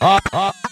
ha, ha.